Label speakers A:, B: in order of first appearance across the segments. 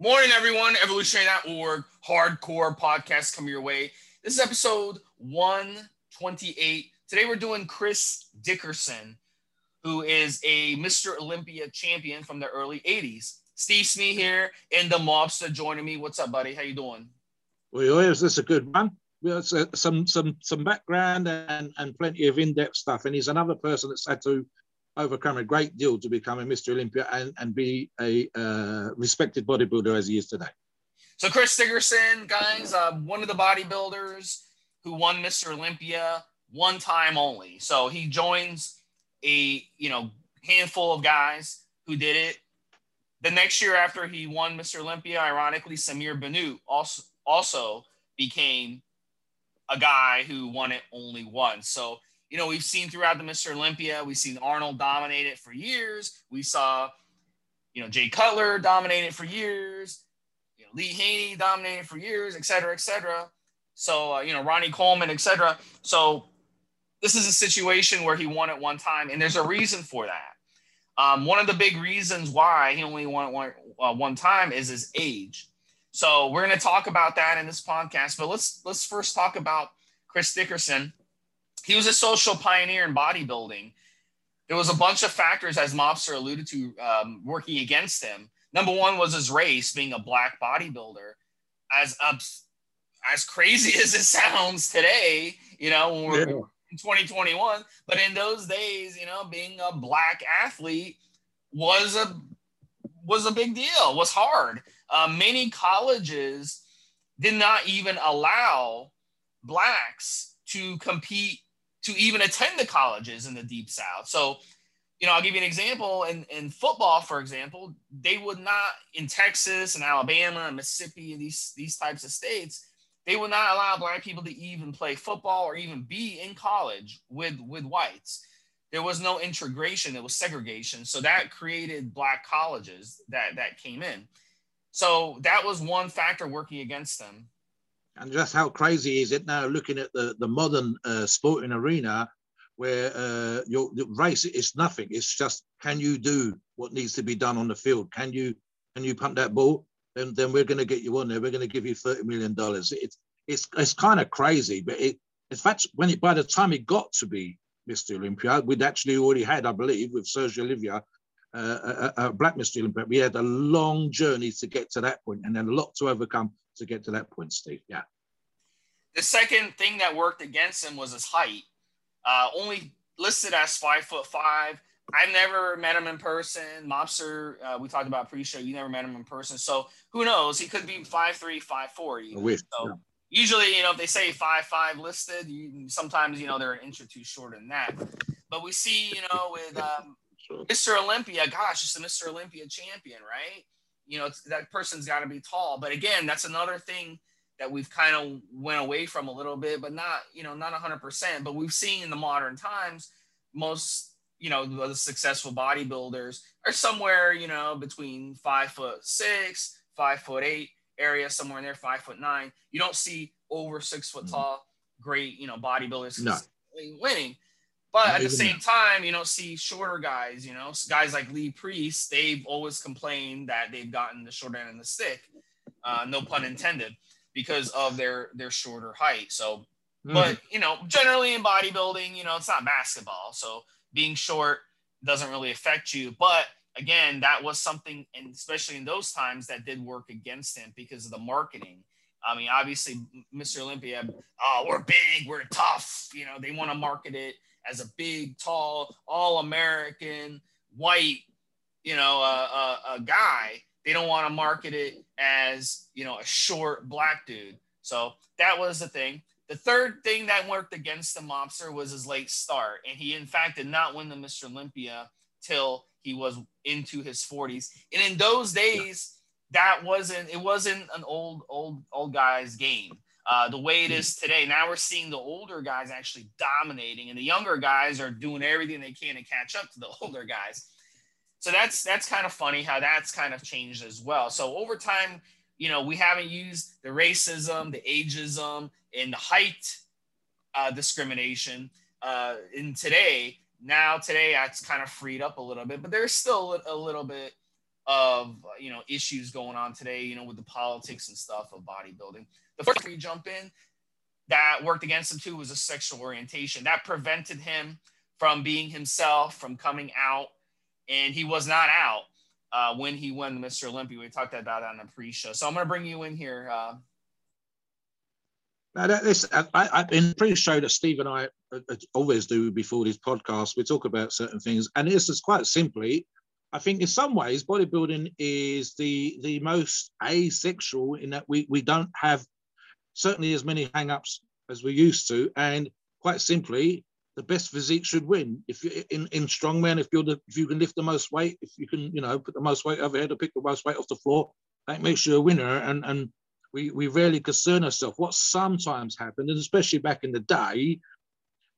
A: Morning, everyone. Evolutionary.org hardcore podcast coming your way. This is episode 128. Today we're doing Chris Dickerson, who is a Mr. Olympia champion from the early 80s. Steve Smee here and the mobster joining me. What's up, buddy? How you doing?
B: Well, is this a good one? Well, it's a, some some some background and, and plenty of in-depth stuff. And he's another person that's had to overcome a great deal to become a Mr. Olympia and, and be a uh, respected bodybuilder as he is today.
A: So Chris Dickerson, guys, uh, one of the bodybuilders who won Mr. Olympia one time only. So he joins a you know handful of guys who did it. The next year after he won Mr. Olympia, ironically, Samir Bannout also also became a guy who won it only once. So you know, we've seen throughout the Mr. Olympia, we've seen Arnold dominate it for years. We saw, you know, Jay Cutler dominate it for years. You know, Lee Haney dominated for years, et cetera, et cetera. So, uh, you know, Ronnie Coleman, et cetera. So this is a situation where he won at one time, and there's a reason for that. Um, one of the big reasons why he only won one, uh, one time is his age. So we're going to talk about that in this podcast, but let's let's first talk about Chris Dickerson he was a social pioneer in bodybuilding. There was a bunch of factors, as Mobster alluded to, um, working against him. Number one was his race, being a black bodybuilder. As as crazy as it sounds today, you know, when we're yeah. in 2021, but in those days, you know, being a black athlete was a was a big deal. Was hard. Uh, many colleges did not even allow blacks to compete to even attend the colleges in the deep south. So you know i'll give you an example. In, in football for example they would not in texas and alabama and mississippi and these these types of states they would not allow black people to even play football or even be in college with with whites. There was no integration. It was segregation. So that created black colleges that that came in. So that was one factor working against them
B: and just how crazy is it now looking at the, the modern uh, sporting arena where uh, your race is nothing. It's just can you do what needs to be done on the field? Can you can you punt that ball? Then then we're going to get you on there. We're going to give you thirty million dollars. It's it's it's kind of crazy, but it in fact when it by the time it got to be Mr. Olympia, we'd actually already had, I believe, with Sergio Oliva, uh, a, a, black Mr. Olympia. We had a long journey to get to that point, and then a lot to overcome to get to that point, Steve. Yeah.
A: The second thing that worked against him was his height. Uh, only listed as five foot five. I've never met him in person. Mobster, uh, we talked about pre-show. You never met him in person, so who knows? He could be five three, five four. Even. Wish, so yeah. usually, you know, if they say five five listed, you, sometimes you know they're an inch or two shorter than that. But we see, you know, with um, Mr. Olympia, gosh, it's a Mr. Olympia champion, right? You know, that person's got to be tall. But again, that's another thing that we've kind of went away from a little bit, but not, you know, not 100%. But we've seen in the modern times, most, you know, the successful bodybuilders are somewhere, you know, between five foot six, five foot eight area, somewhere in there, five foot nine. You don't see over six foot mm-hmm. tall, great, you know, bodybuilders no. winning. But at the same time, you know, see shorter guys, you know, guys like Lee Priest, they've always complained that they've gotten the short end of the stick, uh, no pun intended, because of their their shorter height. So, mm. but you know, generally in bodybuilding, you know, it's not basketball, so being short doesn't really affect you. But again, that was something, and especially in those times, that did work against him because of the marketing. I mean, obviously, Mr. Olympia, oh, we're big, we're tough. You know, they want to market it as a big, tall, all American, white, you know, a, a, a guy. They don't want to market it as, you know, a short black dude. So that was the thing. The third thing that worked against the mobster was his late start. And he, in fact, did not win the Mr. Olympia till he was into his 40s. And in those days, that wasn't it wasn't an old old old guys game. Uh, the way it is today, now we're seeing the older guys actually dominating, and the younger guys are doing everything they can to catch up to the older guys. So that's that's kind of funny how that's kind of changed as well. So over time, you know, we haven't used the racism, the ageism, and the height uh, discrimination uh, in today. Now today, that's kind of freed up a little bit, but there's still a little bit of you know issues going on today. You know, with the politics and stuff of bodybuilding. The first we jump in that worked against him too was a sexual orientation that prevented him from being himself, from coming out, and he was not out uh, when he won Mr. Olympia. We talked about that on the pre-show. So I'm going to bring you in here. Uh,
B: now that this, I, I, in pre-show that Steve and I uh, uh, always do before this podcast, we talk about certain things, and this is quite simply. I think in some ways bodybuilding is the the most asexual in that we we don't have certainly as many hang-ups as we used to, and quite simply the best physique should win. If you in in strongman, if you're the if you can lift the most weight, if you can you know put the most weight overhead or pick the most weight off the floor, that makes you a winner. And and we we rarely concern ourselves. What sometimes happened, and especially back in the day,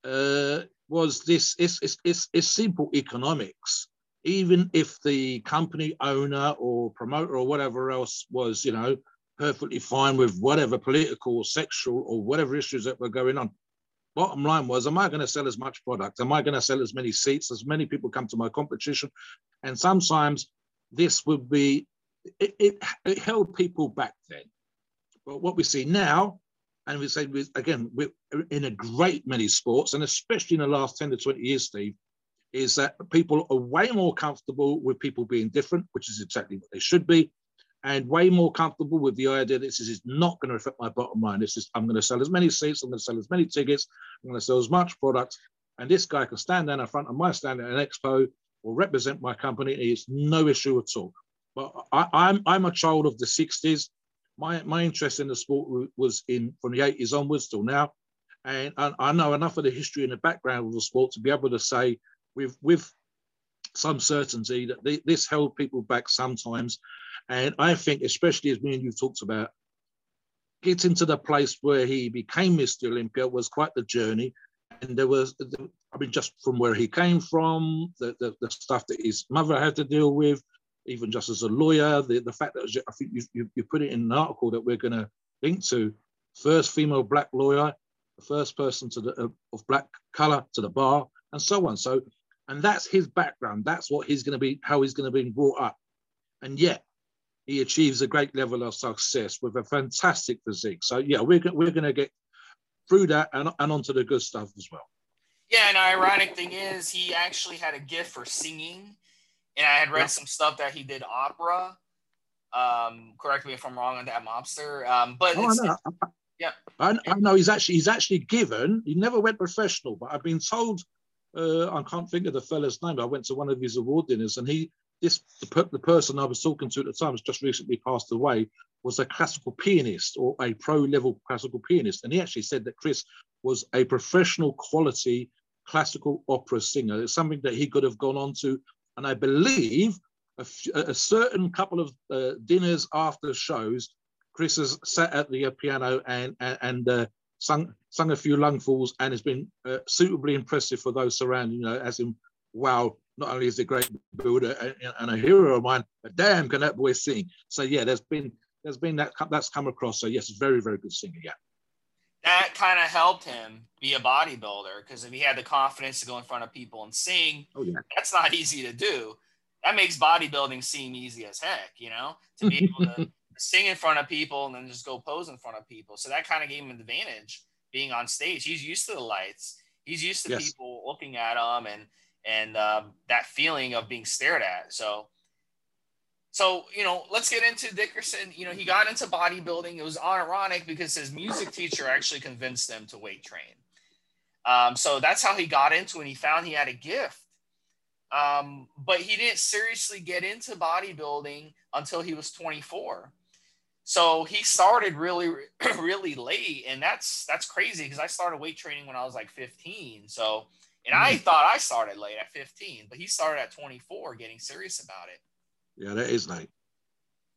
B: uh, was this it's, it's it's it's simple economics. Even if the company owner or promoter or whatever else was, you know, perfectly fine with whatever political or sexual or whatever issues that were going on bottom line was, am I going to sell as much product? Am I going to sell as many seats? As many people come to my competition? And sometimes this would be, it, it, it held people back then. But what we see now, and we say, we, again, we're in a great many sports, and especially in the last 10 to 20 years, Steve, is that people are way more comfortable with people being different, which is exactly what they should be and way more comfortable with the idea that this is not going to affect my bottom line. This is I'm going to sell as many seats, I'm going to sell as many tickets, I'm going to sell as much product, and this guy can stand down in front of my stand at an expo or represent my company. It's no issue at all. But I, I'm I'm a child of the '60s. My my interest in the sport was in from the '80s onwards till now, and I, I know enough of the history and the background of the sport to be able to say with with some certainty that this held people back sometimes and I think, especially as me and you talked about, getting to the place where he became Mr. Olympia was quite the journey. And there was, I mean, just from where he came from, the, the, the stuff that his mother had to deal with, even just as a lawyer, the, the fact that I think you, you, you put it in an article that we're going to link to, first female black lawyer, the first person to the, of black color to the bar, and so on. So, and that's his background. That's what he's going to be, how he's going to be brought up. And yet, he achieves a great level of success with a fantastic physique. So yeah, we're we're going to get through that and, and onto the good stuff as well.
A: Yeah, and the ironic thing is he actually had a gift for singing, and I had read yeah. some stuff that he did opera. Um, correct me if I'm wrong on that, mobster. Um, but oh, I know. yeah,
B: I, I, know he's actually he's actually given. He never went professional, but I've been told. Uh, I can't think of the fella's name. I went to one of his award dinners, and he this the, the person I was talking to at the time has just recently passed away was a classical pianist or a pro level classical pianist, and he actually said that Chris was a professional quality classical opera singer. It's something that he could have gone on to, and I believe a, certain couple of uh, dinners after shows, Chris has sat at the piano and and, and uh, sung sung a few lungfuls and has been uh, suitably impressive for those surrounding. You know, as in, wow, not only is he a great builder and a hero of mine, but damn, can that boy sing? So yeah, there's been there's been that that's come across. So yes, very very good singer. Yeah.
A: That kind of helped him be a bodybuilder because if he had the confidence to go in front of people and sing, oh, yeah. that's not easy to do. That makes bodybuilding seem easy as heck, you know, to be able to sing in front of people and then just go pose in front of people. So that kind of gave him an advantage being on stage. He's used to the lights. He's used to yes. people looking at him and and um, that feeling of being stared at. So, so you know, let's get into Dickerson. You know, he got into bodybuilding. It was ironic because his music teacher actually convinced him to weight train. Um, so that's how he got into it. He found he had a gift. Um, but he didn't seriously get into bodybuilding until he was 24. So he started really, really late, and that's that's crazy because I started weight training when I was like 15. So And I mm. thought I started late at 15, but he started at 24 getting serious about it.
B: Yeah, that is late.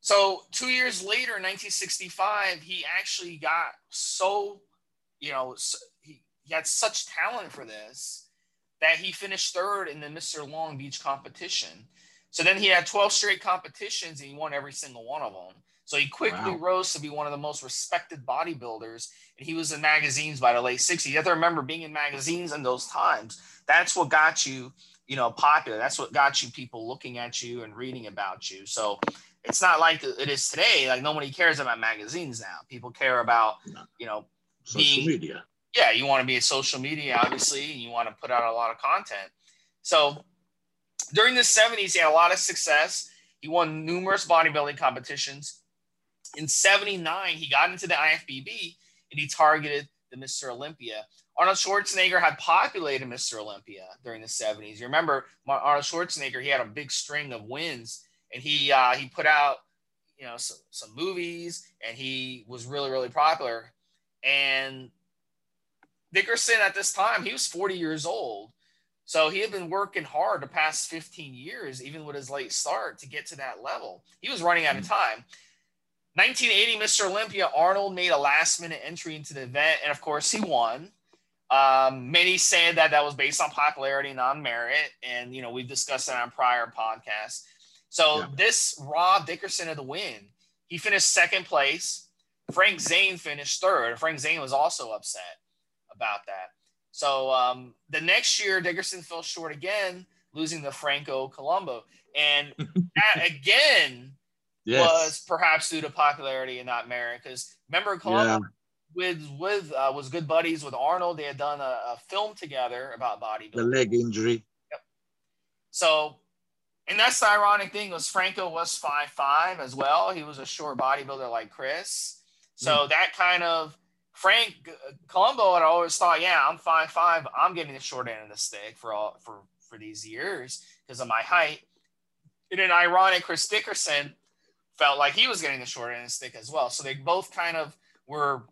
A: So two years later, in 1965, he actually got so, you know, he, he had such talent for this that he finished third in the Mr. Long Beach competition. So then he had 12 straight competitions and he won every single one of them. So he quickly wow. rose to be one of the most respected bodybuilders. And he was in magazines by the late 60s. You have to remember being in magazines in those times. That's what got you, you know, popular. That's what got you people looking at you and reading about you. So it's not like it is today. Like nobody cares about magazines now. People care about, you know,
B: social being, media.
A: Yeah, you want to be a social media, obviously, and you want to put out a lot of content. So during the 70s, he had a lot of success. He won numerous bodybuilding competitions. In 79, he got into the IFBB and he targeted the Mr. Olympia. Arnold Schwarzenegger had populated Mr. Olympia during the 70s. You remember Arnold Schwarzenegger, he had a big string of wins and he uh, he put out you know some, some movies and he was really really popular and Dickerson at this time he was 40 years old so he had been working hard the past 15 years even with his late start to get to that level he was running out of time 1980 Mr. Olympia Arnold made a last minute entry into the event and of course he won um, many say that that was based on popularity, non merit. And, you know, we've discussed that on prior podcasts. So yeah. this Rob Dickerson of the win. He finished second place. Frank Zane finished third. Frank Zane was also upset about that. So um, the next year, Dickerson fell short again, losing to Franco Columbu. And that again yes. was perhaps due to popularity and not merit. Because remember, Columbu yeah. with with uh, was good buddies with Arnold. They had done a, a film together about bodybuilding.
B: The leg injury.
A: Yep. So and that's the ironic thing was Franco was five five as well. He was a short bodybuilder like Chris. So mm. that kind of Frank Columbu had always thought, yeah, I'm five five. I'm getting the short end of the stick for all for for these years because of my height. And an ironic Chris Dickerson felt like he was getting the short end of the stick as well. So they both kind of were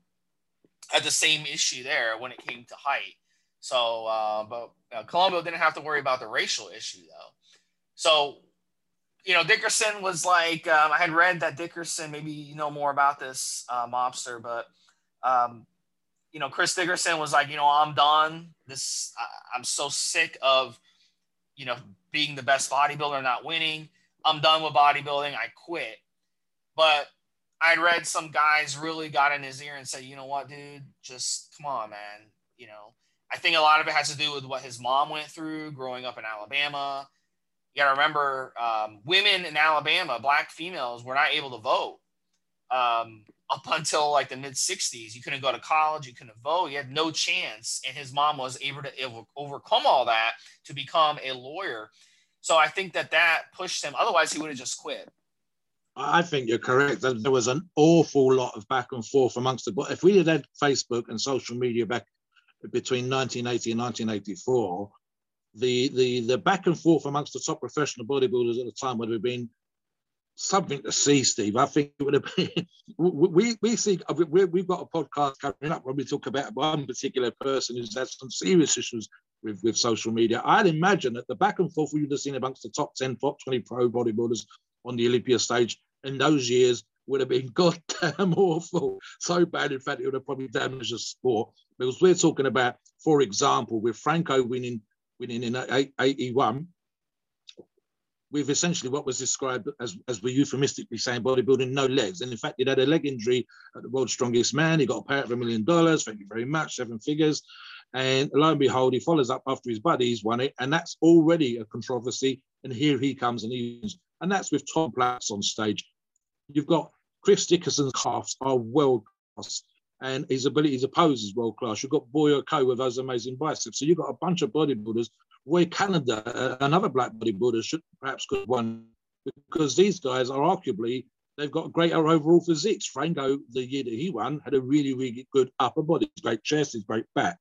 A: at the same issue there when it came to height. So, uh, but uh, Columbu didn't have to worry about the racial issue though. So, you know, Dickerson was like, um, I had read that Dickerson, maybe you know more about this uh, mobster, but, um, you know, Chris Dickerson was like, you know, I'm done. This, I, I'm so sick of, you know, being the best bodybuilder, not winning. I'm done with bodybuilding. I quit. But I'd read some guys really got in his ear and said, you know what, dude, just come on, man. You know, I think a lot of it has to do with what his mom went through growing up in Alabama you got to remember um, women in Alabama, black females, were not able to vote um, up until like the mid 60s. You couldn't go to college, you couldn't vote, you had no chance. And his mom was able to overcome all that to become a lawyer. So I think that that pushed him. Otherwise, he would have just quit.
B: I think you're correct. There was an awful lot of back and forth amongst the. If we had had Facebook and social media back between 1980 and 1984, the the the back and forth amongst the top professional bodybuilders at the time would have been something to see, Steve. I think it would have been. We we see uh, we we've got a podcast coming up where we talk about one particular person who's had some serious issues with with social media. I'd imagine that the back and forth we would have seen amongst the top ten, top twenty pro bodybuilders on the Olympia stage in those years would have been goddamn awful. So bad, in fact, it would have probably damaged the sport. Because we're talking about, for example, with Franco winning winning in 81 with essentially what was described as, as we euphemistically saying bodybuilding, no legs. And in fact, he had a leg injury at the world's strongest man. He got a payout of a million dollars. Thank you very much, seven figures. And lo and behold, he follows up after his buddies won it. And that's already a controversy. And here he comes and he's, and that's with Tom Platz on stage. You've got Chris Dickerson's calves are world class and his ability to pose is world class. You've got Boyer Coe with those amazing biceps. So you've got a bunch of bodybuilders. Roy Callender, uh, another black bodybuilder, should perhaps could one because these guys are arguably they've got greater overall physiques. Franco, the year that he won, had a really, really good upper body, great chest, his great back.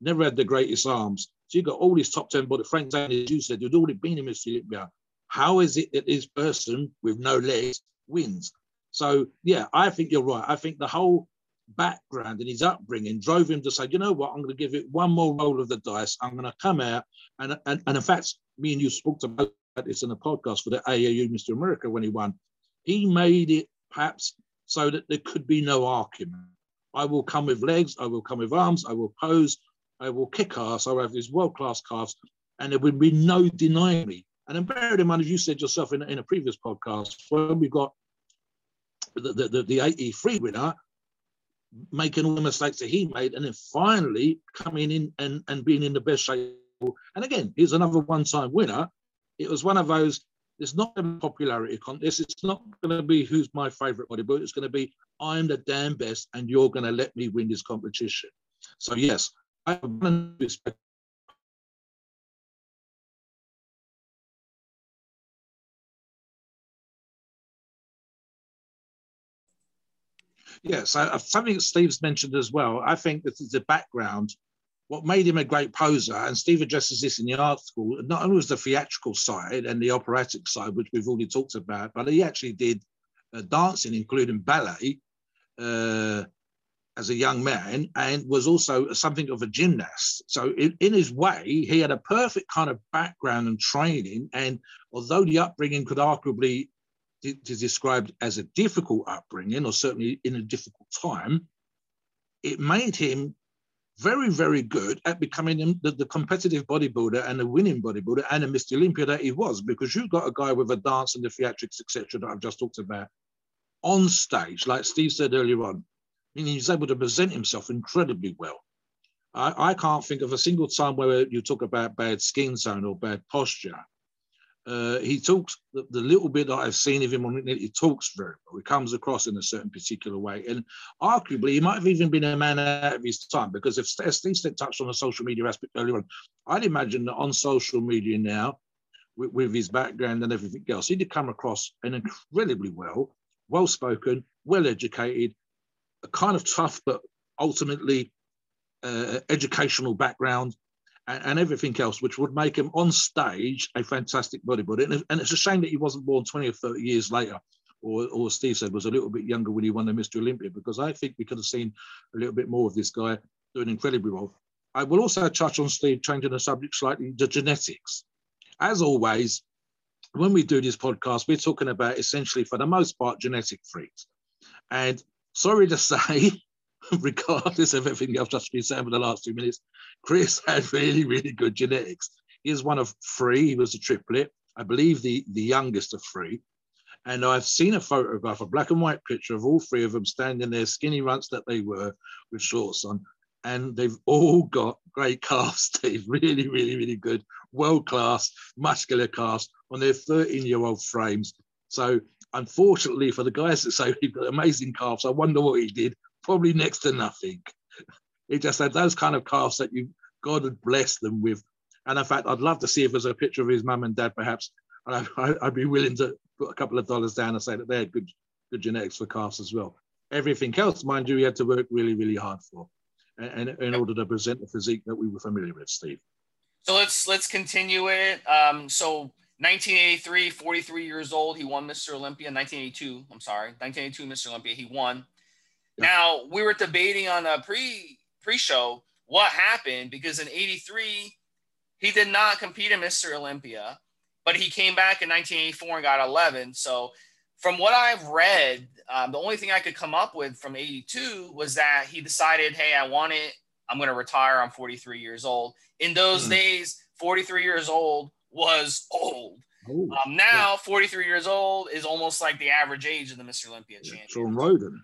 B: Never had the greatest arms. So you've got all these top 10 body. Frank Zane, as you said, who'd already been in Mr. Olympia. How is it that this person with no legs wins? So yeah, I think you're right. I think the whole background and his upbringing drove him to say, you know what, I'm going to give it one more roll of the dice. I'm going to come out. And, and, and in fact, me and you spoke about this in a podcast for the AAU Mr. America when he won. He made it perhaps so that there could be no argument. I will come with legs, I will come with arms, I will pose, I will kick ass, I will have these world-class calves, and there would be no denying me. And then bear in mind, as you said yourself in, in a previous podcast, when we got the, the, the 83 winner, making all the mistakes that he made, and then finally coming in and, and being in the best shape. And again, he's another one-time winner. It was one of those. It's not a popularity contest. It's not going to be who's my favorite bodybuilder. It's going to be I'm the damn best, and you're going to let me win this competition. So yes, I have one respect Yes, uh, something Steve's mentioned as well. I think is the background. What made him a great poser, and Steve addresses this in the article, not only was the theatrical side and the operatic side, which we've already talked about, but he actually did uh, dancing, including ballet, uh, as a young man, and was also something of a gymnast. So, in, in his way, he had a perfect kind of background and training. And although the upbringing could arguably described as a difficult upbringing, or certainly in a difficult time, it made him very, very good at becoming the, the, competitive bodybuilder and the winning bodybuilder and a Mr. Olympia that he was, because you've got a guy with a dance and the theatrics, etc., that I've just talked about on stage, like Steve said earlier on. I mean, he's able to present himself incredibly well. I, I can't think of a single time where you talk about bad skin tone or bad posture uh, he talks the, the, little bit that I've seen of him on internet. He talks very well. He comes across in a certain particular way, and arguably he might have even been a man out of his time because if as Steve touched on the social media aspect earlier on, I'd imagine that on social media now, with, with his background and everything else, he'd come across an incredibly well, well spoken, well educated, a kind of tough but ultimately uh, educational background and, and, everything else, which would make him on stage a fantastic bodybuilder. And, and, it's a shame that he wasn't born 20 or 30 years later, or, or Steve said was a little bit younger when he won the Mr. Olympia, because I think we could have seen a little bit more of this guy doing incredibly well. I will also touch on Steve, changing the subject slightly, the genetics. As always, when we do this podcast, we're talking about essentially, for the most part, genetic freaks. And sorry to say, regardless of everything I've just been saying for the last two minutes, Chris had really, really good genetics. He is one of three. He was a triplet, I believe the, the youngest of three. And I've seen a photograph, a black and white picture of all three of them standing there, skinny runts that they were, with shorts on. And they've all got great calves, Steve. Really, really, really good, world class, muscular calves on their 13 year old frames. So, unfortunately, for the guys that say he's got amazing calves, I wonder what he did probably next to nothing. He just had those kind of calves that you God had blessed them with. And in fact, I'd love to see if there's a picture of his mum and dad, perhaps. And I, would be willing to put a couple of dollars down and say that they had good, good genetics for calves as well. Everything else, mind you, he had to work really, really hard for, and in order to present the physique that we were familiar with, Steve.
A: So let's let's continue it. Um, so 1983, 43 years old, he won Mr. Olympia. 1982, I'm sorry, 1982 Mr. Olympia, he won. Now we were debating on a pre pre-show what happened because in 83 he did not compete in Mr. Olympia, but he came back in 1984 and got 11. So from what I've read, um, the only thing I could come up with from 82 was that he decided, hey, I want it. I'm going to retire. I'm 43 years old. In those mm. days, 43 years old was old. Ooh, um, now, yeah. 43 years old is almost like the average age of the Mr. Olympia yeah, champion.
B: Shawn Rhoden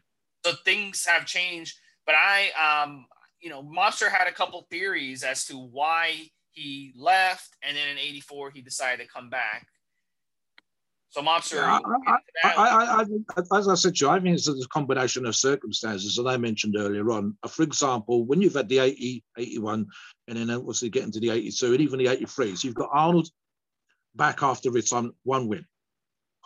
A: so things have changed. But I, um, you know, Mobster had a couple theories as to why he left, and then in '84 he decided to come back. So Mobster, yeah,
B: I, I, I, as I said to you, I think it's a combination of circumstances that I mentioned earlier on. Uh, for example, when you've had the 80, 81, and then obviously getting to the 82, and even the 83s, you've got Arnold back after retirement, one win,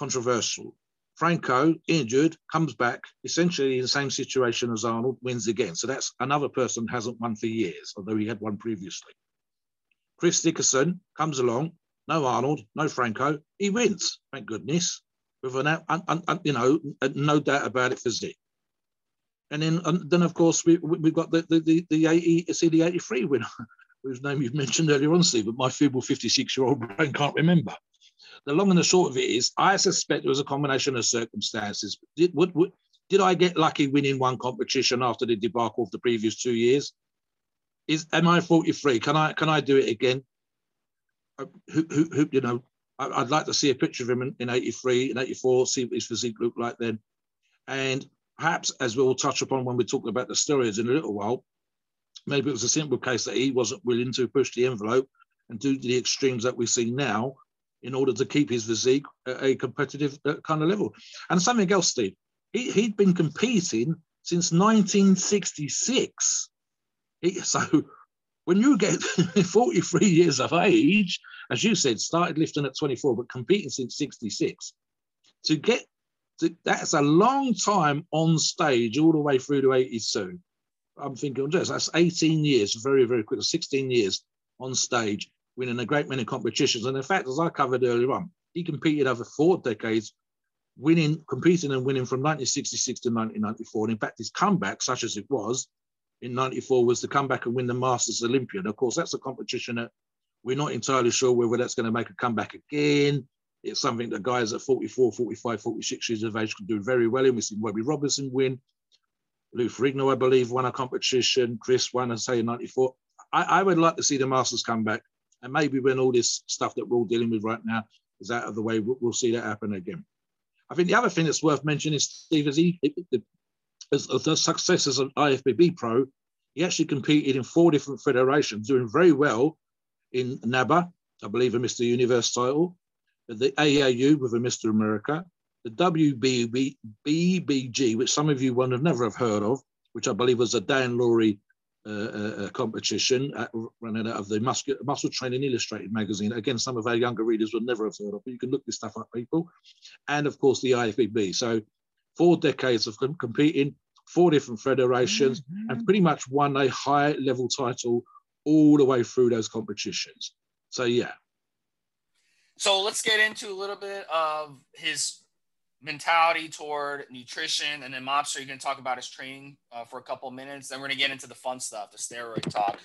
B: controversial. Franco, injured, comes back, essentially in the same situation as Arnold, wins again. So that's another person hasn't won for years, although he had won previously. Chris Dickerson comes along, no Arnold, no Franco, he wins, thank goodness, with an, un, you know, uh, no doubt about it, physique. And then, and then of course, we, we, have got the, the, the, the 80, see the 83 winner, whose name you mentioned earlier on, Steve, but my feeble 56 year old brain can't remember. The long and the short of it is, I suspect it was a combination of circumstances. Did, would, would, did I get lucky winning one competition after the debacle of the previous two years? Is am I 43? Can I can I do it again? Uh, who, who, who you know, I, would like to see a picture of him in, in 83 and 84, see what his physique looked like then. And perhaps, as we'll touch upon when we talk about the steroids in a little while, maybe it was a simple case that he wasn't willing to push the envelope and do the extremes that we see now in order to keep his physique at a competitive uh, kind of level. And something else, Steve, he, he'd been competing since 1966. He, so when you get 43 years of age, as you said, started lifting at 24, but competing since 66, to get to, that's a long time on stage all the way through to 82. I'm thinking, just that's 18 years, very, very quick, 16 years on stage, winning a great many competitions. And in fact, as I covered earlier on, he competed over four decades, winning, competing and winning from 1966 to 1994. And in fact, his comeback, such as it was, in 94 was to come back and win the Masters Olympia. And of course, that's a competition that we're not entirely sure whether that's going to make a comeback again. It's something that guys at 44, 45, 46 years of age can do very well in. We've seen Robby Robinson win. Lou Ferrigno, I believe, won a competition. Chris won, I say, in 94. I, I would like to see the Masters come back. And maybe when all this stuff that we're all dealing with right now is out of the way, we'll, we'll see that happen again. I think the other thing that's worth mentioning, is, Steve, is he, the, as the success as an IFBB pro, he actually competed in four different federations, doing very well in NABBA, I believe a Mr. Universe title, the AAU with a Mr. America, the WBBG, which some of you won't have never have heard of, which I believe was a Dan Lurie uh, uh, uh competition at, running out of the Muscle, Muscle Training Illustrated magazine. Again, some of our younger readers would never have heard of, but you can look this stuff up, people. And of course, the IFBB. So four decades of competing, four different federations, mm-hmm. and pretty much won a high level title all the way through those competitions. So, yeah.
A: So, let's get into a little bit of his mentality toward nutrition. And then, Mobster, you're to talk about his training uh, for a couple minutes. Then, we're going to get into the fun stuff, the steroid talk.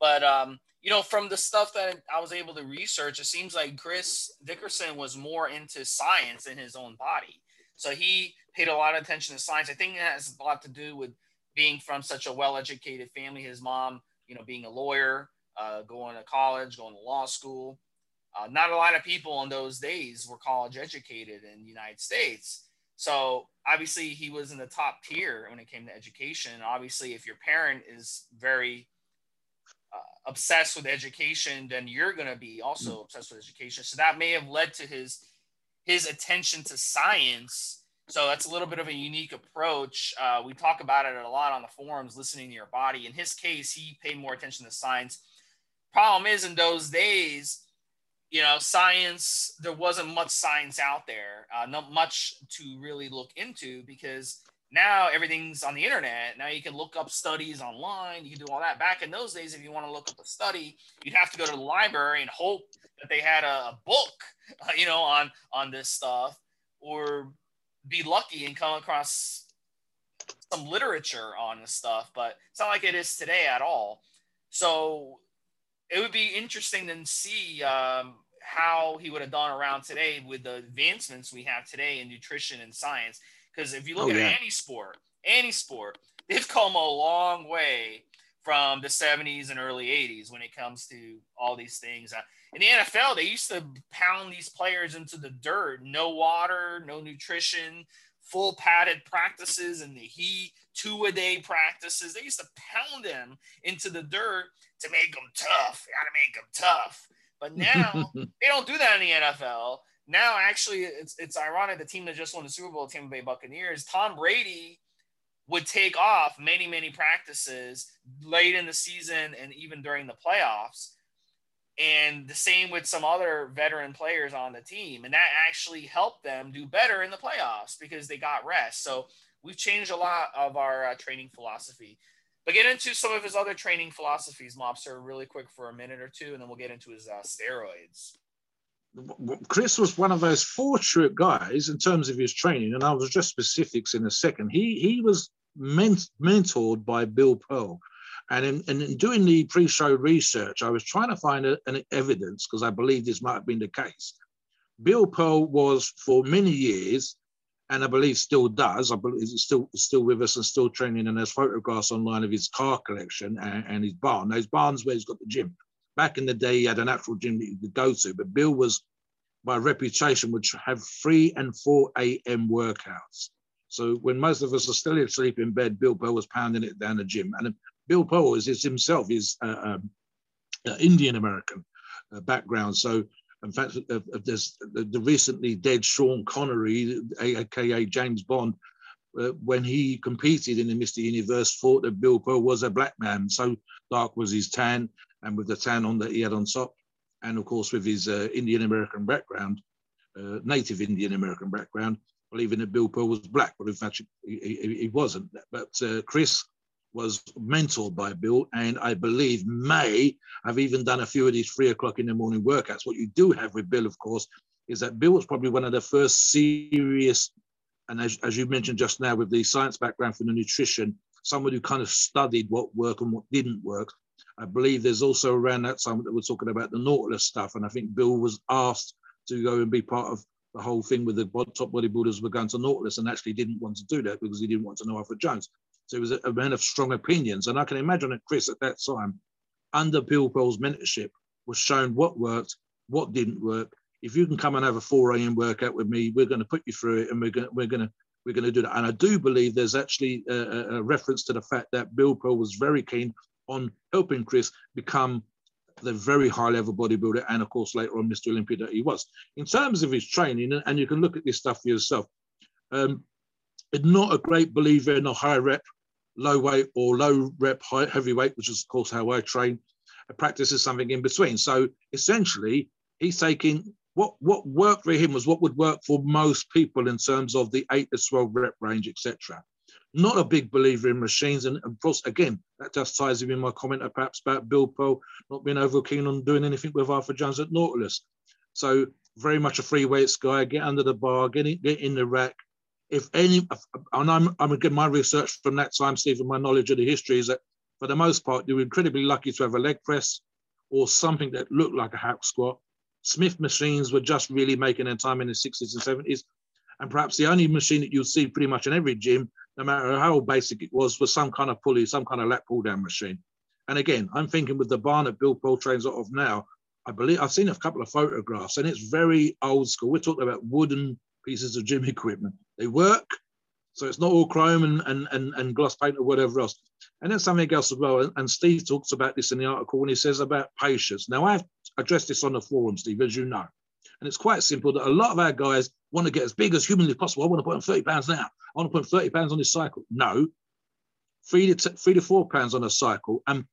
A: But, um, you know, from the stuff that I was able to research, it seems like Chris Dickerson was more into science in his own body. So he paid a lot of attention to science. I think it has a lot to do with being from such a well-educated family. His mom, you know, being a lawyer, uh, going to college, going to law school. Uh, not a lot of people in those days were college educated in the United States. So obviously he was in the top tier when it came to education. Obviously, if your parent is very uh, obsessed with education, then you're going to be also mm. obsessed with education. So that may have led to his his attention to science. So that's a little bit of a unique approach. Uh, we talk about it a lot on the forums, listening to your body. In his case, he paid more attention to science. Problem is, in those days, you know, science, there wasn't much science out there, uh, not much to really look into because now everything's on the internet. Now you can look up studies online. You can do all that. Back in those days, if you want to look up a study, you'd have to go to the library and hope that they had a, book, uh, you know, on on this stuff, or be lucky and come across some literature on this stuff. But it's not like it is today at all. So it would be interesting to see um, how he would have done around today with the advancements we have today in nutrition and science. Because if you look oh, at yeah. any sport, any sport, they've come a long way from the 70s and early 80s when it comes to all these things. Uh, in the NFL, they used to pound these players into the dirt. No water, no nutrition, full padded practices in the heat, two a day practices. They used to pound them into the dirt to make them tough. You got to make them tough. But now they don't do that in the NFL. Now, actually, it's it's ironic. The team that just won the Super Bowl, Tampa Bay Buccaneers, Tom Brady would take off many, many practices late in the season and even during the playoffs. And the same with some other veteran players on the team. And that actually helped them do better in the playoffs because they got rest. So we've changed a lot of our uh, training philosophy. But get into some of his other training philosophies, Mobster, really quick for a minute or two, and then we'll get into his uh, steroids.
B: Chris was one of those fortunate guys in terms of his training, and I was just specifics in a second. He he was ment- mentored by Bill Pearl. And in, and in doing the pre-show research, I was trying to find a, an evidence because I believe this might have been the case. Bill Pearl was for many years, and I believe still does. I believe he's still still with us and still training. And there's photographs online of his car collection and, and his barn. Those barns where he's got the gym. Back in the day, he had an actual gym that you could go to, but Bill was, by reputation, would have three and four a.m. workouts. So when most of us are still asleep in bed, Bill Pearl was pounding it down the gym. And Bill Pearl is, is himself is uh, um, uh, Indian American uh, background. So in fact, uh, there's the, the, recently dead Sean Connery, aka James Bond, uh, when he competed in the Mr. Universe, thought that Bill Pearl was a black man. So dark was his tan, and with the tan on that he had on top, and of course with his uh, Indian American background, uh, native Indian American background, believing that Bill Pearl was black, but in fact he, he, he wasn't. But uh, Chris was mentored by Bill, and I believe may have even done a few of these three o'clock in the morning workouts. What you do have with Bill, of course, is that Bill was probably one of the first serious, and as, as you mentioned just now, with the science background from the nutrition, someone who kind of studied what worked and what didn't work. I believe there's also around that time that we're talking about the Nautilus stuff, and I think Bill was asked to go and be part of the whole thing with the top bodybuilders were going to Nautilus and actually didn't want to do that because he didn't want to know Arthur Jones. So he was a, man of strong opinions. And I can imagine that Chris at that time, under Bill Pearl's mentorship, was shown what worked, what didn't work. If you can come and have a 4 a.m. workout with me, we're going to put you through it and we're going to, we're going to, we're going to do that. And I do believe there's actually a, a reference to the fact that Bill Pearl was very keen on helping Chris become the very high level bodybuilder and of course later on Mr. Olympia that he was. In terms of his training, and you can look at this stuff for yourself, um, not a great believer in a high rep, low weight or low rep, high, heavy weight, which is of course how I train. I practice is something in between. So essentially, he's taking what what worked for him was what would work for most people in terms of the eight to twelve rep range, etc. Not a big believer in machines, and of course, again, that just ties in with my comment perhaps about Bill Pearl not being over keen on doing anything with Arthur Jones at Nautilus. So very much a free weights guy. Get under the bar, get in, get in the rack, if any, and I'm, I'm again, my research from that time, Stephen, my knowledge of the history is that for the most part, you were incredibly lucky to have a leg press or something that looked like a hack squat. Smith machines were just really making their time in the 60s and 70s. And perhaps the only machine that you'll see pretty much in every gym, no matter how basic it was, was some kind of pulley, some kind of lat pull down machine. And again, I'm thinking with the barn that Bill Pearl trains out of now, I believe I've seen a couple of photographs and it's very old school. We're talking about wooden pieces of gym equipment. They work, so it's not all chrome and, and, and, and gloss paint or whatever else. And then something else as well. And Steve talks about this in the article when he says about patience. Now, I've addressed this on the forum, Steve, as you know. And it's quite simple that a lot of our guys want to get as big as humanly possible. I want to put on 30 pounds now. I want to put 30 pounds on this cycle. No, three to, three to four pounds on a cycle, and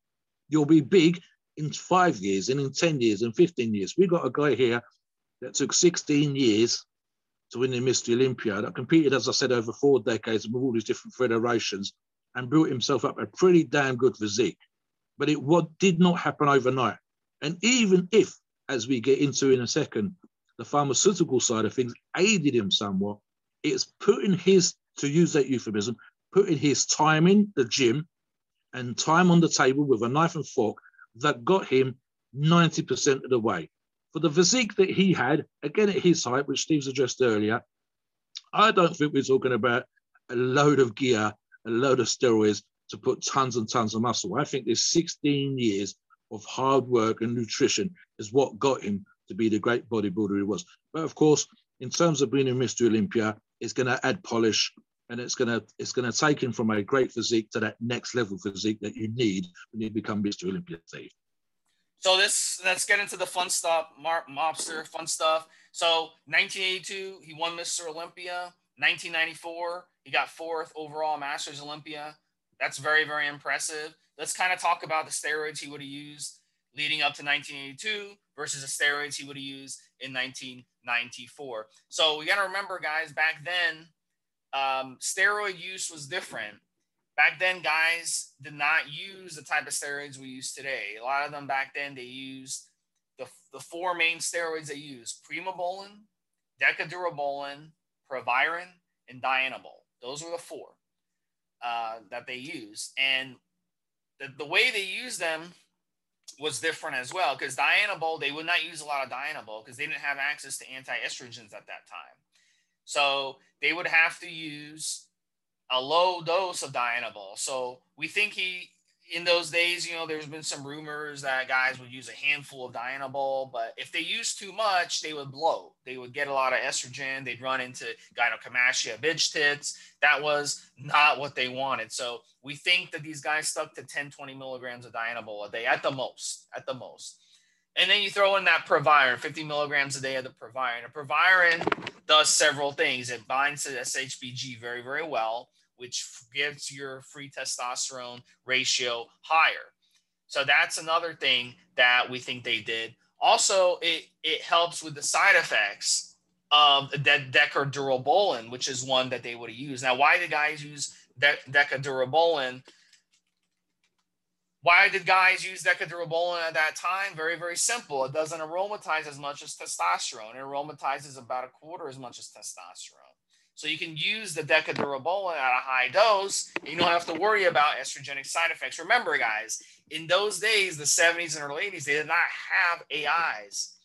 B: you'll be big in five years and in 10 years and 15 years. We've got a guy here that took 16 years to win the Mr. Olympia that competed, as I said, over four decades with all these different federations and built himself up a pretty damn good physique. But it what did not happen overnight. And even if, as we get into in a second, the pharmaceutical side of things aided him somewhat, it's putting his, to use that euphemism, putting his time in the gym and time on the table with a knife and fork that got him 90% of the way for the physique that he had, again at his height, which Steve's addressed earlier, I don't think we're talking about a load of gear, a load of steroids to put tons and tons of muscle. I think this 16 years of hard work and nutrition is what got him to be the great bodybuilder he was. But of course, in terms of being a Mr. Olympia, it's going to add polish and it's going to it's going to take him from a great physique to that next level physique that you need when you become Mr. Olympia, Steve.
A: So this let's get into the fun stuff, Mark Mobster, fun stuff. So 1982, he won Mr. Olympia. 1994, he got fourth overall Masters Olympia. That's very, very impressive. Let's kind of talk about the steroids he would have used leading up to 1982 versus the steroids he would have used in 1994. So we got to remember, guys, back then, um, steroid use was different back then guys did not use the type of steroids we use today a lot of them back then they used the, the four main steroids they used primobolan decadurabolin proviron and dianabol those were the four uh, that they used, and the, the way they used them was different as well. Because Dianabol, they would not use a lot of Dianabol because they didn't have access to anti-estrogens at that time. So they would have to use a low dose of Dianabol. So we think he in those days, you know, there's been some rumors that guys would use a handful of Dianabol, but if they use too much, they would blow. They would get a lot of estrogen. They'd run into gynecomastia, bitch tits. That was not what they wanted. So we think that these guys stuck to 10, 20 milligrams of Dianabol a day at the most, at the most. And then you throw in that Proviron, 50 milligrams a day of the Proviron. A Proviron does several things. It binds to SHBG very, very well which gives your free testosterone ratio higher. So that's another thing that we think they did. Also, it, it helps with the side effects of the decadurabolin, which is one that they would used. Now, why did guys use de- decadurabolin? Why did guys use decadurabolin at that time? Very, very simple. It doesn't aromatize as much as testosterone. It aromatizes about a quarter as much as testosterone. So you can use the decadurabolin at a high dose, and you don't have to worry about estrogenic side effects. Remember, guys, in those days, the 70s and early 80s, they did not have AIs.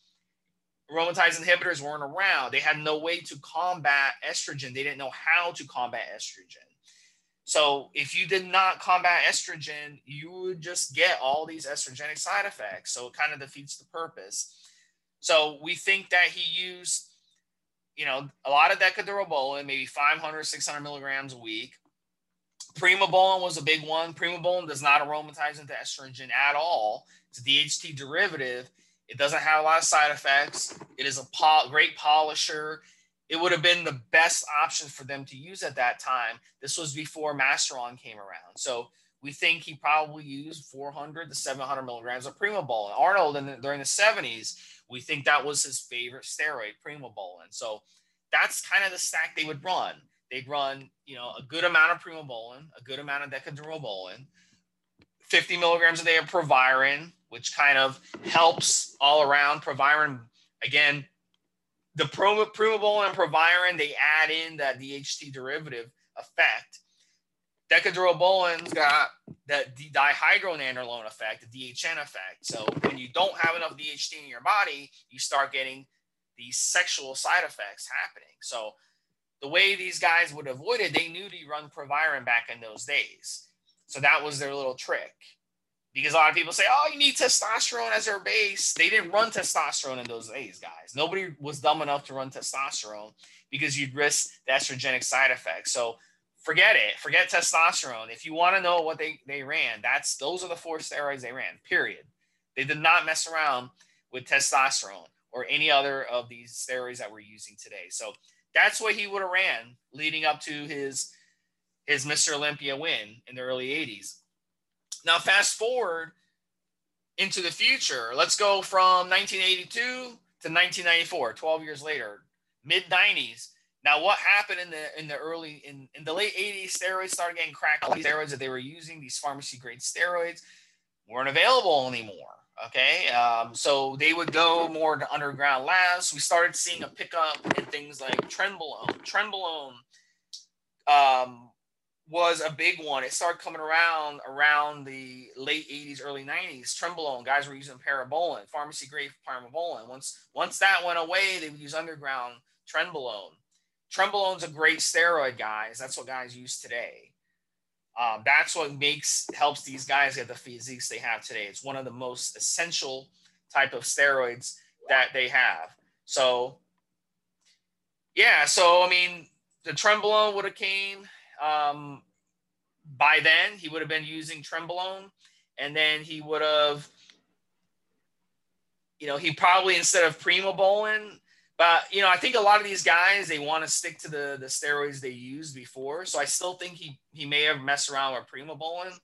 A: Aromatase inhibitors weren't around. They had no way to combat estrogen. They didn't know how to combat estrogen. So if you did not combat estrogen, you would just get all these estrogenic side effects. So it kind of defeats the purpose. So we think that he used you know, a lot of decadurabolin, maybe 500, 600 milligrams a week. Primobolan was a big one. Primobolan does not aromatize into estrogen at all. It's a DHT derivative. It doesn't have a lot of side effects. It is a great polisher. It would have been the best option for them to use at that time. This was before Masteron came around. So we think he probably used 400 to 700 milligrams of Primobolan. Arnold, in the, during the 70s, we think that was his favorite steroid, Primobolan. So that's kind of the stack they would run. They'd run, you know, a good amount of Primobolan, a good amount of Decadurabolin, 50 milligrams a day of Proviron, which kind of helps all around. Proviron, again, the Primobolan and Proviron, they add in that DHT derivative effect. Decadurabolin's got that dihydronandrolone effect, the DHN effect. So when you don't have enough DHT in your body, you start getting these sexual side effects happening. So the way these guys would avoid it, they knew to run Proviron back in those days. So that was their little trick. Because a lot of people say, oh, you need testosterone as your base. They didn't run testosterone in those days, guys. Nobody was dumb enough to run testosterone because you'd risk the estrogenic side effects. So forget it. Forget testosterone. If you want to know what they, they ran, that's those are the four steroids they ran, period. They did not mess around with testosterone or any other of these steroids that we're using today. So that's what he would have ran leading up to his his Mr. Olympia win in the early 80s. Now fast forward into the future. Let's go from 1982 to 1994, 12 years later, mid 90s. Now, what happened in the in the early in, in the late 80s? Steroids started getting cracked. These steroids that they were using, these pharmacy grade steroids, weren't available anymore. Okay, um, so they would go more to underground labs. We started seeing a pickup in things like trenbolone. Trenbolone um, was a big one. It started coming around around the late 80s, early 90s. Trenbolone, guys were using parabolin, pharmacy grade parabolin. Once once that went away, they would use underground trenbolone. Trenbolone's a great steroid, guys. That's what guys use today. Um, that's what makes helps these guys get the physiques they have today. It's one of the most essential type of steroids that they have. So, yeah. So I mean, the Trenbolone would have came um, by then. He would have been using Trenbolone, and then he would have, you know, he probably instead of Primobolan, but you know, I think a lot of these guys they want to stick to the the steroids they used before. So I still think he he may have messed around with Primobolan.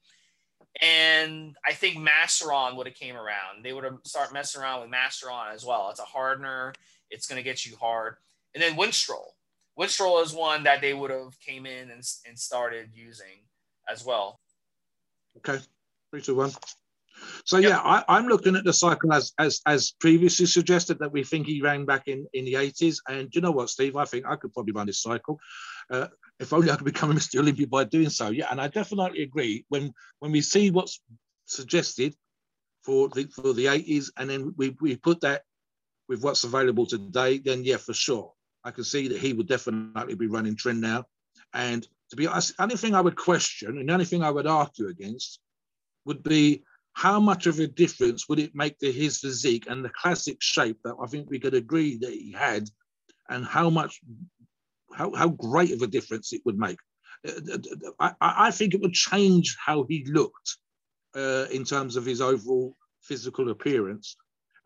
A: And I think Masteron would have came around. They would have start messing around with Masteron as well. It's a hardener. It's going to get you hard. And then Winstrol. Winstrol is one that they would have came in and, and started using as well.
B: Okay. Three, two, one. So yep. yeah, I, am looking at the cycle as as as previously suggested that we think he ran back in in the 80s. And you know what, Steve? I think I could probably run this cycle. Uh, if only I could become a Mr. Olympia by doing so. Yeah, and I definitely agree. When when we see what's suggested for the for the 80s, and then we, we put that with what's available today, then yeah, for sure. I can see that he would definitely be running tren now. And to be honest, the only thing I would question and the only thing I would argue against would be how much of a difference would it make to his physique and the classic shape that I think we could agree that he had, and how much, how, how great of a difference it would make. Uh, I, I think it would change how he looked uh, in terms of his overall physical appearance.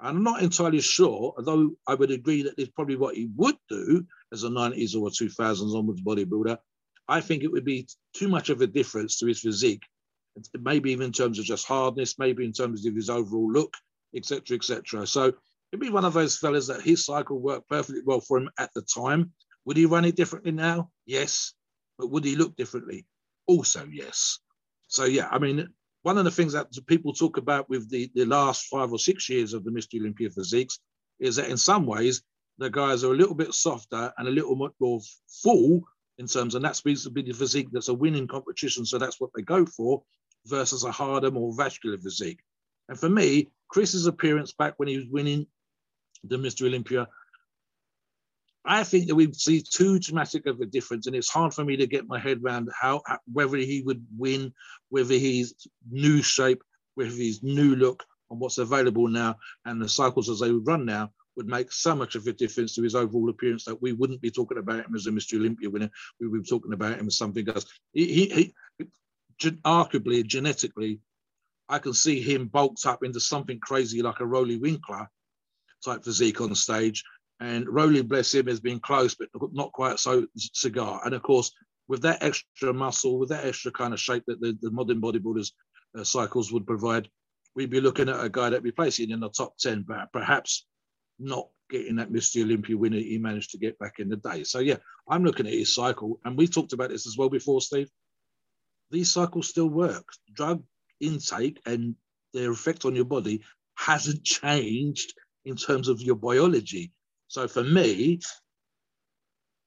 B: I'm not entirely sure, although I would agree that it's probably what he would do as a 90s or 2000s onwards bodybuilder. I think it would be too much of a difference to his physique maybe even in terms of just hardness, maybe in terms of his overall look, etc., etc. So it'd be one of those fellas that his cycle worked perfectly well for him at the time. Would he run it differently now? Yes. But would he look differently? Also, yes. So yeah, I mean, one of the things that people talk about with the, the last five or six years of the Mr. Olympia physiques is that in some ways the guys are a little bit softer and a little much more full in terms, and that speaks to be the physique that's a winning competition, so that's what they go for versus a harder, more vascular physique. And for me, Chris's appearance back when he was winning the Mr. Olympia, I think that we see too dramatic of a difference, and it's hard for me to get my head around how whether he would win, whether he's new shape, whether he's new look, and what's available now, and the cycles as they would run now would make so much of a difference to his overall appearance that we wouldn't be talking about him as a Mr. Olympia winner. We would be talking about him as something else. He, he, arguably genetically, I can see him bulked up into something crazy like a Roelly Winklaar type physique on stage. And Roelly, bless him, has been close, but not quite so cigar. And of course, with that extra muscle, with that extra kind of shape that the, the modern bodybuilders uh, cycles would provide, we'd be looking at a guy that be placing in the top 10, but perhaps not getting that Mr. Olympia winner he managed to get back in the day. So, yeah, I'm looking at his cycle. And we talked about this as well before, Steve these cycles still work. Drug intake and their effect on your body hasn't changed in terms of your biology. So for me,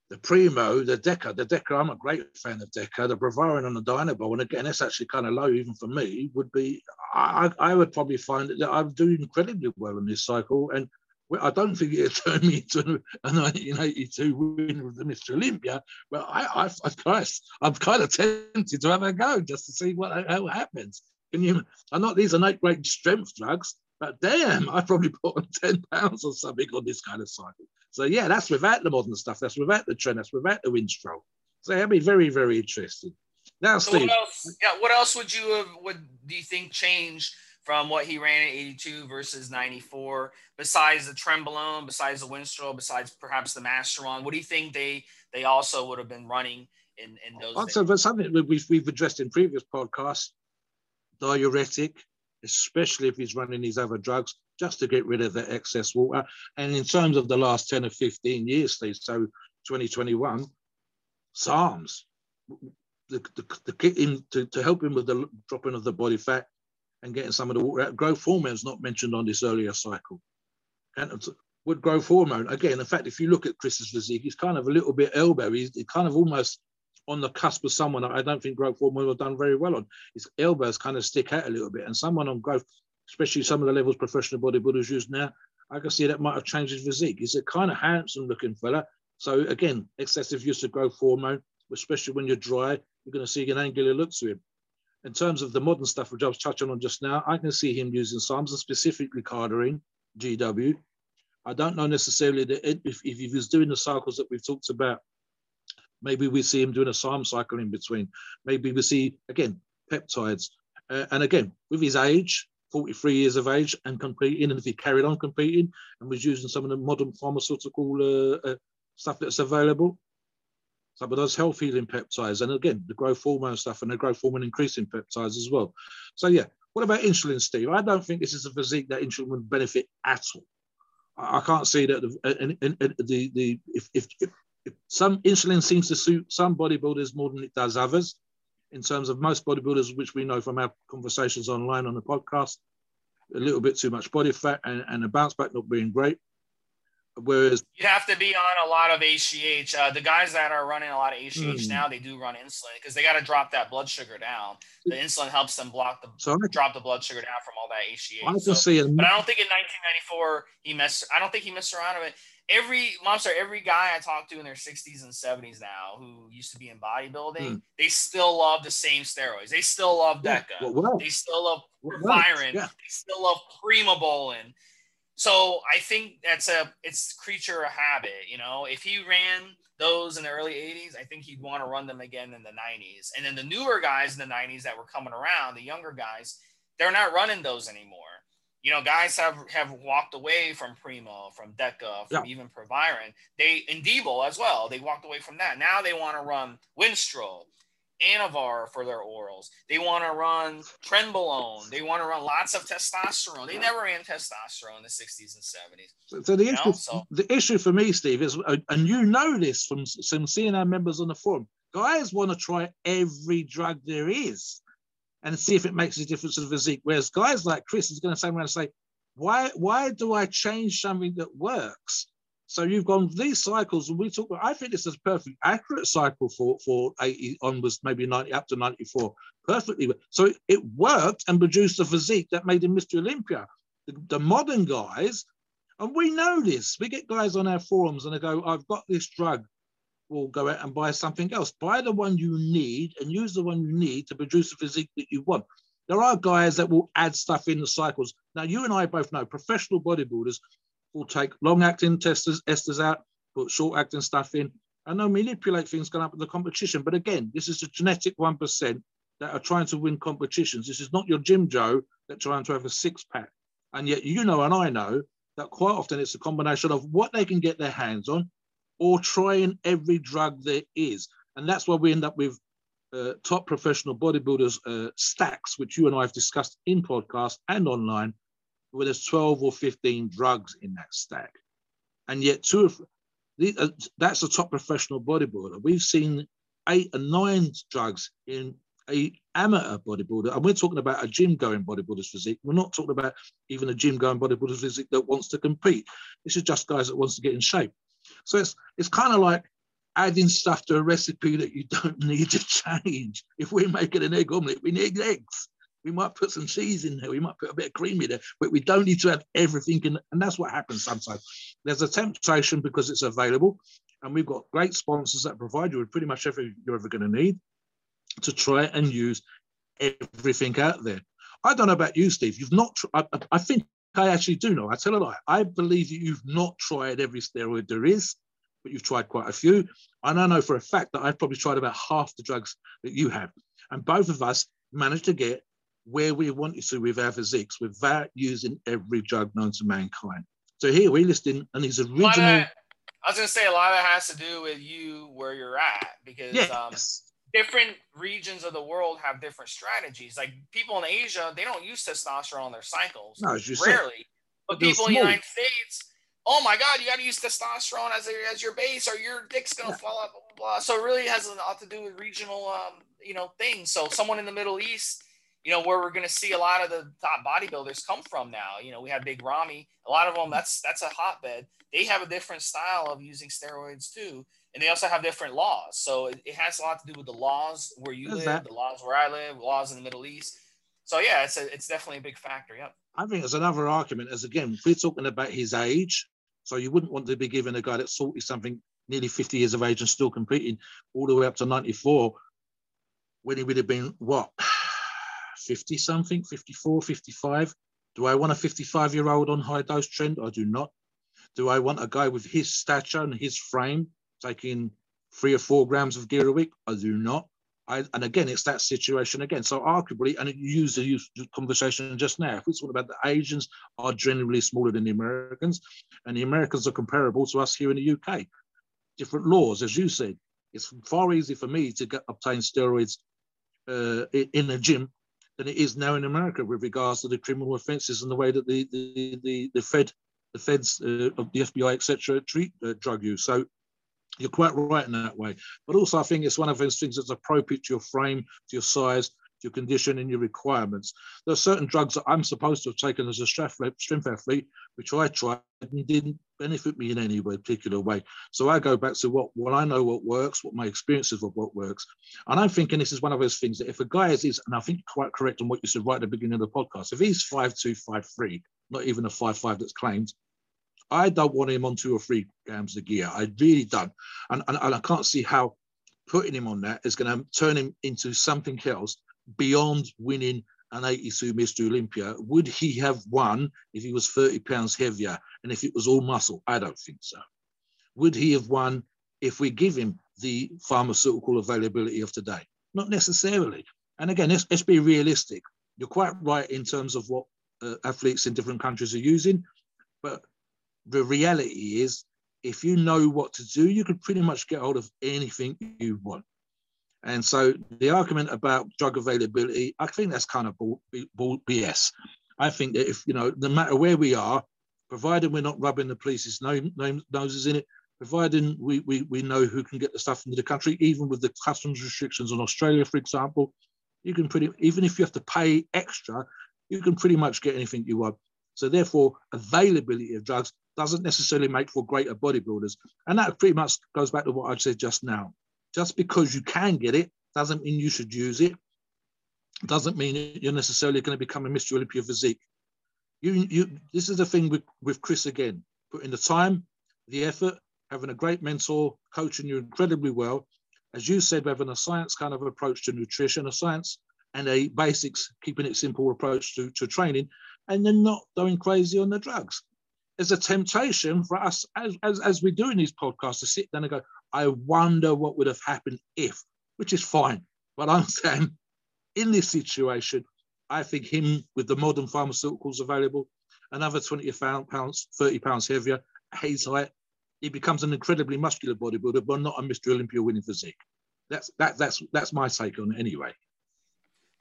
B: the Primo, the Deca, the Deca, I'm a great fan of Deca, the Proviron on the Dianabol, and again, that's actually kind of low even for me, would be, I, I would probably find that I'm doing incredibly well in this cycle. And I don't think it turned me into a 1982 winner of the Mr. Olympia, but I, I, Christ, I'm kind of tempted to have a go just to see what how happens. Can you? I'm not these are not great strength drugs, but damn, I probably put on 10 pounds or something on this kind of cycle. So yeah, that's without the modern stuff. That's without the tren. That's without the wind Winstrol. So that'd be very, very interesting. Now, so Steve.
A: What else, yeah, what else would you have, would do you think changed from what he ran at 82 versus 94, besides the Trenbolone, besides the Winstrol, besides perhaps the Masteron? What do you think they they also would have been running in, in those?
B: Also, but something we've, we've addressed in previous podcasts, diuretic, especially if he's running these other drugs, just to get rid of the excess water. And in terms of the last 10 or 15 years, Steve, so 2021, SARMs, the, the, the to, to help him with the dropping of the body fat, and getting some of the water out. Growth hormone is not mentioned on this earlier cycle. And with growth hormone, again, in fact, if you look at Chris's physique, he's kind of a little bit elbow. He's kind of almost on the cusp of someone I don't think growth hormone have done very well on. His elbows kind of stick out a little bit. And someone on growth, especially some of the levels professional bodybuilders use now, I can see that might have changed his physique. He's a kind of handsome looking fella. So again, excessive use of growth hormone, especially when you're dry, you're going to see an angular look to him in terms of the modern stuff, which I was touching on just now, I can see him using SARMs and specifically Cardarine, GW. I don't know necessarily that if, if he was doing the cycles that we've talked about, maybe we see him doing a SARM cycle in between. Maybe we see, again, peptides. Uh, and again, with his age, 43 years of age and competing, and if he carried on competing and was using some of the modern pharmaceutical uh, uh, stuff that's available, of those health healing peptides, and again, the growth hormone stuff and the growth hormone increasing peptides as well. So, yeah, what about insulin, Steve? I don't think this is a physique that insulin would benefit at all. I can't see that the, uh, the, the if, if, if, if some insulin seems to suit some bodybuilders more than it does others, in terms of most bodybuilders, which we know from our conversations online on the podcast, a little bit too much body fat and, and a bounce back not being great. Whereas
A: you'd have to be on a lot of HGH. Uh, the guys that are running a lot of HGH
B: Mm.
A: now, they do run insulin because they got to drop that blood sugar down. The insulin helps them block the
B: so I,
A: drop the blood sugar down from all that
B: I
A: HGH.
B: can
A: So-
B: see a
A: but I don't think in 1994 he messed. I don't think he messed around with it. Every monster, every guy I talk to in their 60s and 70s now, who used to be in bodybuilding,
B: Hmm.
A: they still love the same steroids. They still love
B: yeah,
A: Deca.
B: what works,
A: They still love Byron.
B: Yeah,
A: They still love Primobolan. So I think that's a it's creature of habit. You know, if he ran those in the early 80s, I think he'd want to run them again in the 90s. And then the newer guys in the 90s that were coming around, the younger guys, they're not running those anymore. You know, guys have have walked away from Primo, from Deca, from
B: Yeah.
A: even Proviron. They and Dbol as well. They walked away from that. Now they want to run Winstrol, Anavar for their orals. They want to run Trenbolone. They want to run lots of testosterone. They never ran testosterone in the 60s and 70s.
B: So, the
A: You know,
B: issue,
A: so-
B: the issue for me, Steve, is, uh, and you know this from some seeing our members on the forum, guys want to try every drug there is and see if it makes a difference to the physique. Whereas guys like Chris is going to say around and say, why, why do I change something that works? So you've gone these cycles, and we talk. I think this is a perfect accurate cycle for for 80 onwards, maybe 90 up to 94, perfectly. So it, it worked and produced the physique that made him Mr. Olympia. The, the modern guys, and we know this. We get guys on our forums and they go, "I've got this drug." We'll go out and buy something else. Buy the one you need and use the one you need to produce the physique that you want. There are guys that will add stuff in the cycles. Now, you and I both know professional bodybuilders will take long acting testers, esters out, put short acting stuff in, and they'll manipulate things going up in the competition. But again, this is a genetic 1% that are trying to win competitions. This is not your gym Joe that trying to have a six pack. And yet, you know, and I know that quite often it's a combination of what they can get their hands on or trying every drug there is. And that's why we end up with uh, top professional bodybuilders uh, stacks, which you and I have discussed in podcast and online, where there's 12 or 15 drugs in that stack. And yet, two of the, uh, that's a top professional bodybuilder. We've seen eight and nine drugs in a amateur bodybuilder, and we're talking about a gym going bodybuilder's physique. We're not talking about even a gym going bodybuilder's physique that wants to compete. This is just guys that wants to get in shape. So it's it's kind of like adding stuff to a recipe that you don't need to change. If we're making an egg omelette, we need eggs. We might put some cheese in there. We might put a bit of cream in there, but we don't need to have everything in. And that's what happens sometimes. There's a temptation because it's available, and we've got great sponsors that provide you with pretty much everything you're ever going to need to try and use everything out there. I don't know about you, Steve. You've not. I- I think I actually do know. I tell a lie. I believe that you've not tried every steroid there is, but you've tried quite a few. And I know for a fact that I've probably tried about half the drugs that you have. And both of us managed to get where we wanted to with our physiques without using every drug known to mankind. So here we're listing and
A: of
B: original.
A: I was gonna say a lot of that has to do with you where you're at because um, different regions of the world have different strategies. Like people in Asia, they don't use testosterone on their cycles.
B: No, as you.
A: Rarely. But
B: But
A: people in the. United States, oh my God, you got to use testosterone as, a, as your base or your dick's going to
B: Yeah.
A: fall out, blah, blah, blah. So it really has a lot to do with regional, um, you know, things. So someone in the Middle East, you know, where we're going to see a lot of the top bodybuilders come from now. You know, we have Big Ramy. A lot of them, that's that's a hotbed. They have a different style of using steroids too. And they also have different laws. So it, it has a lot to do with the laws where you live,
B: that.
A: the laws where I live, laws in the Middle East. So yeah, it's a, it's definitely a big factor. Yep.
B: I think there's another argument Is again, we're talking about his age, so you wouldn't want to be giving a guy that's 40 something, nearly 50 years of age and still competing all the way up to 94 when he would have been what 50 something, 54, 55. Do I want a 55 year old on high dose tren? I do not. Do I want a guy with his stature and his frame taking three or four grams of gear a week? I do not. I, and again, it's that situation again. So arguably, and you use the conversation just now. If we talk about the Asians are generally smaller than the Americans, and the Americans are comparable to us here in the UK. Different laws, as you said. It's far easier for me to get, obtain steroids uh, in a gym than it is now in America with regards to the criminal offences and the way that the the the, the Fed, the Feds, uh, of the FBI, etc., treat uh, drug use. So you're quite right in that way. But also, I think it's one of those things that's appropriate to your frame, to your size, your condition and your requirements. There are certain drugs that I'm supposed to have taken as a strength athlete, which I tried and didn't benefit me in any particular way. So I go back to what, what I know what works, what my experiences of what works. And I'm thinking this is one of those things that if a guy is, and I think quite correct on what you said right at the beginning of the podcast, if he's five two, five three, not even a five five that's claimed, I don't want him on two or three grams of gear. I really don't. And, and, and I can't see how putting him on that is going to turn him into something else beyond winning an 82 Mr. Olympia. Would he have won if he was 30 pounds heavier and if it was all muscle? I don't think so. Would he have won if we give him the pharmaceutical availability of today? Not necessarily. And again, let's, let's be realistic. You're quite right in terms of what uh, athletes in different countries are using, but the reality is if you know what to do, you can pretty much get hold of anything you want. And so the argument about drug availability, I think that's kind of BS. I think that if, you know, no matter where we are, provided we're not rubbing the police's noses in it, providing we, we, we know who can get the stuff into the country, even with the customs restrictions on Australia, for example, you can pretty, even if you have to pay extra, you can pretty much get anything you want. So therefore, availability of drugs doesn't necessarily make for greater bodybuilders. And that pretty much goes back to what I said just now. Just because you can get it doesn't mean you should use it. Doesn't mean you're necessarily going to become a Mr. Olympia physique. You, you, this is the thing with, with Chris again, putting the time, the effort, having a great mentor, coaching you incredibly well. As you said, having a science kind of approach to nutrition, a science and a basics, keeping it simple approach to, to training, and then not going crazy on the drugs. There's a temptation for us as, as, as we do in these podcasts to sit down and go, I wonder what would have happened if, which is fine. But I'm saying in this situation, I think him with the modern pharmaceuticals available, another 20 pounds, 30 pounds heavier, he's height, he becomes an incredibly muscular bodybuilder, but not a Mr. Olympia winning physique. That's that that's that's my take on it anyway.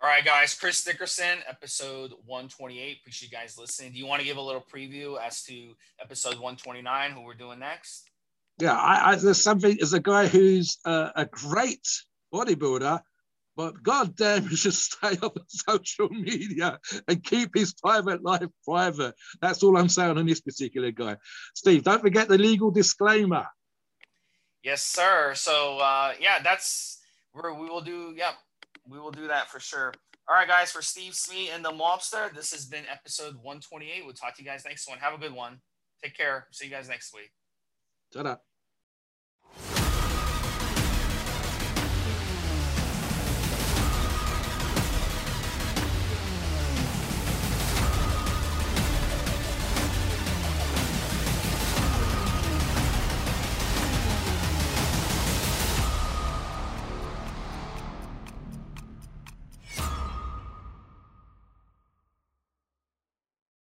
A: All right, guys. Chris Dickerson, episode 128. Appreciate you guys listening. Do you want to give a little preview as to episode 129, who we're doing next?
B: Yeah, I, I there's something as a guy who's uh, a great bodybuilder, but goddamn, he should stay off social media and keep his private life private. That's all I'm saying on this particular guy. Steve, don't forget the legal disclaimer.
A: Yes, sir. So uh, yeah, that's where we will do. Yep, we will do that for sure. All right, guys, for Steve Smee and the Mobster, this has been episode 128. We'll talk to you guys next one. Have a good one. Take care. See you guys next week.
B: Ta